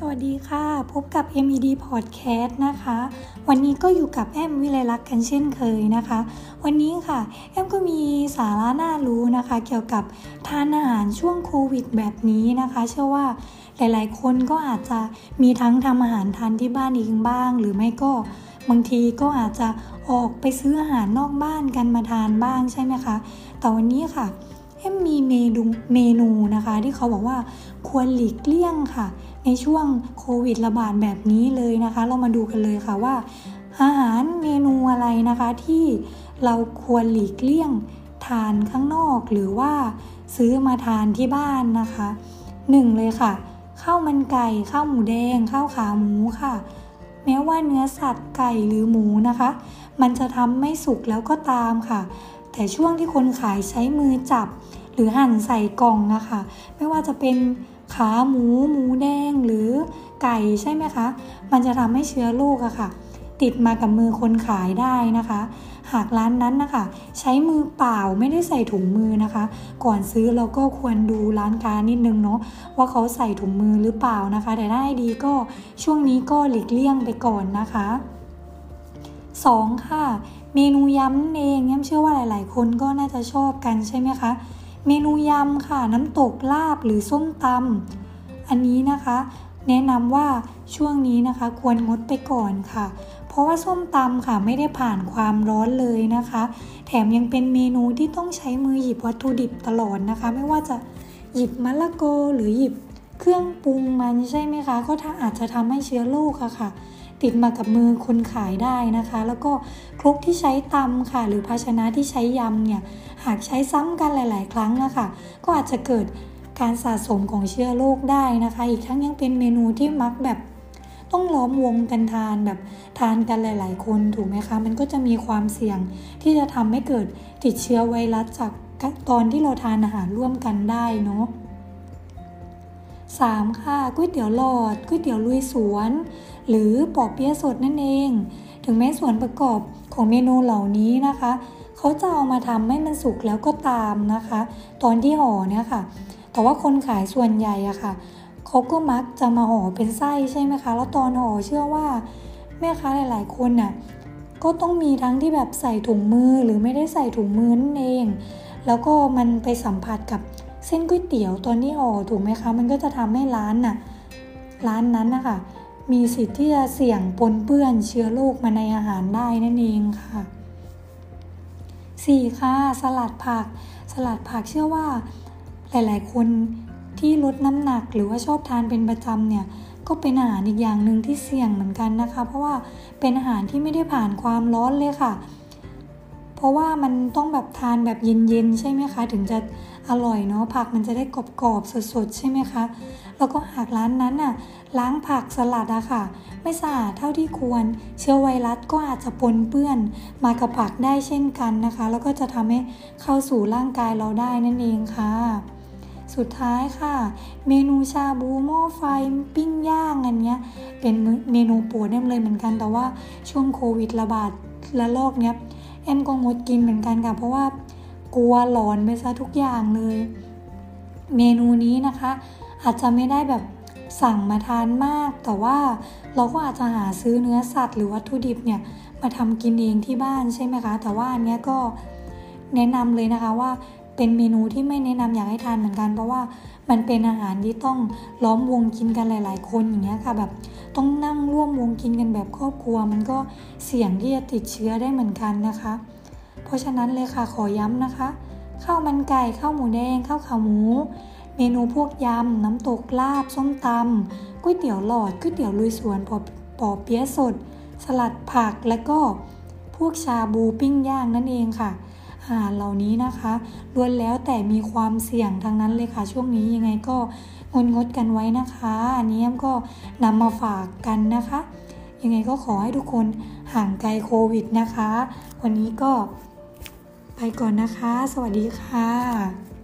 สวัสดีค่ะ พบกับ MED Podcast นะคะ วันนี้ก็อยู่กับแอมวิไลลักษ์กันเช่นเคยนะคะ วันนี้ค่ะ แอมก็มีสาระน่ารู้นะคะ เกี่ยวกับทานอาหารช่วงโควิดแบบนี้นะคะ เชื่อว่าหลายๆ คนก็อาจจะมีทั้งทำอาหารทานที่บ้านเองบ้าง หรือไม่ก็บางทีก็อาจจะออกไปซื้ออาหารนอกบ้านกันมาทานบ้างใช่ไหมคะแต่วันนี้ค่ะแอมมีเมนูเมนูนะคะ ที่เขาบอกว่าควรหลีกเลี่ยงค่ะ ในช่วงโควิดระบาดแบบนี้เลยนะคะ เรามาดูกันเลยค่ะว่า อาหารเมนูอะไรนะคะที่เราควรหลีกเลี่ยงทานข้างนอกหรือว่าซื้อมาทานที่บ้านนะคะหนึ่งเลยค่ะข้าวมันไก่ข้าวหมูแดงข้าวขาหมูค่ะ แม้ว่าเนื้อสัตว์ไก่หรือหมูนะคะ มันจะทำไม่สุกแล้วก็ตามค่ะ แต่ช่วงที่คนขายใช้มือจับ หรือหั่นใส่กล่องนะคะ ไม่ว่าจะเป็น ขาหมูหมูแดงหรือไก่ใช่ไหมคะ มันจะทำให้เชื้อโรคอะค่ะ ติดมากับมือคนขายได้นะคะ หากร้านนั้นนะคะ ใช้มือเปล่าไม่ได้ใส่ถุงมือนะคะ ก่อนซื้อเราก็ควรดูร้านค้านิดนึงเนาะว่าเขาใส่ถุงมือหรือเปล่านะคะ แต่ถ้าดีก็ช่วงนี้ก็หลีกเลี่ยงไปก่อนนะคะ 2. ค่ะ เมนูยำเองย่ำเชื่อว่าหลาย ๆ คนก็น่าจะชอบกันใช่ไหมคะ เมนูยำค่ะ น้ำตกลาบหรือส้มตำอันนี้นะคะ แนะนำว่าช่วงนี้นะคะ ควรงดไปก่อนค่ะ เพราะว่าส้มตำค่ะไม่ได้ผ่านความร้อนเลยนะคะ แถมยังเป็นเมนูที่ต้องใช้มือหยิบวัตถุดิบตลอดนะคะ ไม่ว่าจะหยิบมะละกอหรือหยิบ เครื่องปรุงมันใช่ไหมคะ ก็ถ้าอาจจะทำให้เชื้อโรคอะค่ะ ติดมากับมือคนขายได้นะคะ แล้วก็ครกที่ใช้ตำค่ะ หรือภาชนะที่ใช้ยำเนี่ย หากใช้ซ้ำกันหลาย ๆ ครั้งนะคะ ก็อาจจะเกิดการสะสมของเชื้อโรคได้นะคะ อีกทั้งยังเป็นเมนูที่มักแบบต้องล้อมวงกันทานแบบทานกันหลาย ๆ คนถูกไหมคะ มันก็จะมีความเสี่ยงที่จะทำให้เกิดติดเชื้อไวรัสจากตอนที่เราทานอาหารร่วมกันได้เนาะ 3. ค่ะก๋วยเตี๋ยวหลอดก๋วยเตี๋ยวลุยสวน หรือปอเปี๊ยะสดนั่นเอง ถึงแม้ส่วนประกอบของเมนูเหล่านี้นะคะ เขาจะเอามาทำให้มันสุกแล้วก็ตามนะคะ ตอนที่ห่อเนี่ยค่ะ แต่ว่าคนขายส่วนใหญ่อะค่ะเขาก็มักจะมาห่อเป็นไส้ใช่ไหมคะ แล้วตอนห่อเชื่อว่าแม่ค้าหลาย ๆ คนน่ะก็ต้องมีทั้งที่แบบใส่ถุงมือหรือไม่ได้ใส่ถุงมือนั่นเอง แล้วก็มันไปสัมผัสกับ เส้นก๋วยเตี๋ยวตอนที่ห่อถูกไหมคะ มันก็จะทำให้ร้านน่ะร้านนั้นนะคะมีสิทธิ์ที่จะเสี่ยงปนเปื้อนเชื้อโรคมาในอาหารได้นั่นเองค่ะ 4. ค่ะสลัดผัก สลัดผักเชื่อว่า หลาย ๆ คนที่ลดน้ำหนักหรือว่าชอบทานเป็นประจำเนี่ยก็เป็นอาหารอีกอย่างหนึ่งที่เสี่ยงเหมือนกันนะคะ เพราะว่าเป็นอาหารที่ไม่ได้ผ่านความร้อนเลยค่ะ เพราะว่ามันต้องแบบทานแบบเย็นๆใช่ไหมคะ ถึงจะอร่อยเนาะผักมันจะได้กรอบๆสดๆใช่ไหมคะ แล้วก็หากร้านนั้นน่ะล้างผักสลัดอะค่ะ ไม่สะอาดเท่าที่ควร เชื้อไวรัสก็อาจจะปนเปื้อนมากับผักได้เช่นกันนะคะ แล้วก็จะทำให้เข้าสู่ร่างกายเราได้นั่นเองค่ะสุดท้ายค่ะ เมนูชาบูหม้อไฟปิ้งย่างอันเนี้ยเป็นเมนูโปรดแอมเลยเหมือนกันแต่ว่าช่วงโควิดระบาดและโรคเนี้ย แอมก็งดกินเหมือนกันค่ะ เพราะว่ากลัวหลอนไปซะทุกอย่างเลย เมนูนี้นะคะ อาจจะไม่ได้แบบสั่งมาทานมาก แต่ว่าเราก็อาจจะหาซื้อเนื้อสัตว์หรือวัตถุดิบเนี่ยมาทำกินเองที่บ้านใช่ไหมคะ แต่ว่าอันนี้ก็แนะนำเลยนะคะว่า เป็นเมนูที่ไม่แนะนำอยากให้ทานเหมือนกัน เพราะว่ามันเป็นอาหารที่ต้องล้อมวงกินกันหลาย ๆ คนอย่างเงี้ยค่ะแบบต้องนั่งร่วมวงกินกันแบบครอบครัว มันก็เสี่ยงที่จะติดเชื้อได้เหมือนกันนะคะ เพราะฉะนั้นเลยค่ะขอย้ำนะคะข้าวมันไก่ข้าวหมูแดงข้าวขาหมู เมนูพวกยำน้ำตกลาบส้มตำก๋วยเตี๋ยวหลอดก๋วยเตี๋ยวลุยสวนปอปอเปี๊ยะสด สลัดผักและก็พวกชาบูปิ้งย่างนั่นเองค่ะ อาหารเหล่านี้นะคะล้วนแล้วแต่มีความเสี่ยงทั้งนั้นเลยค่ะ ช่วงนี้ยังไงก็งดงดกันไว้นะคะ อันนี้ก็นำมาฝากกันนะคะ ยังไงก็ขอให้ทุกคนห่างไกลโควิดนะคะ วันนี้ก็ไปก่อนนะคะ สวัสดีค่ะ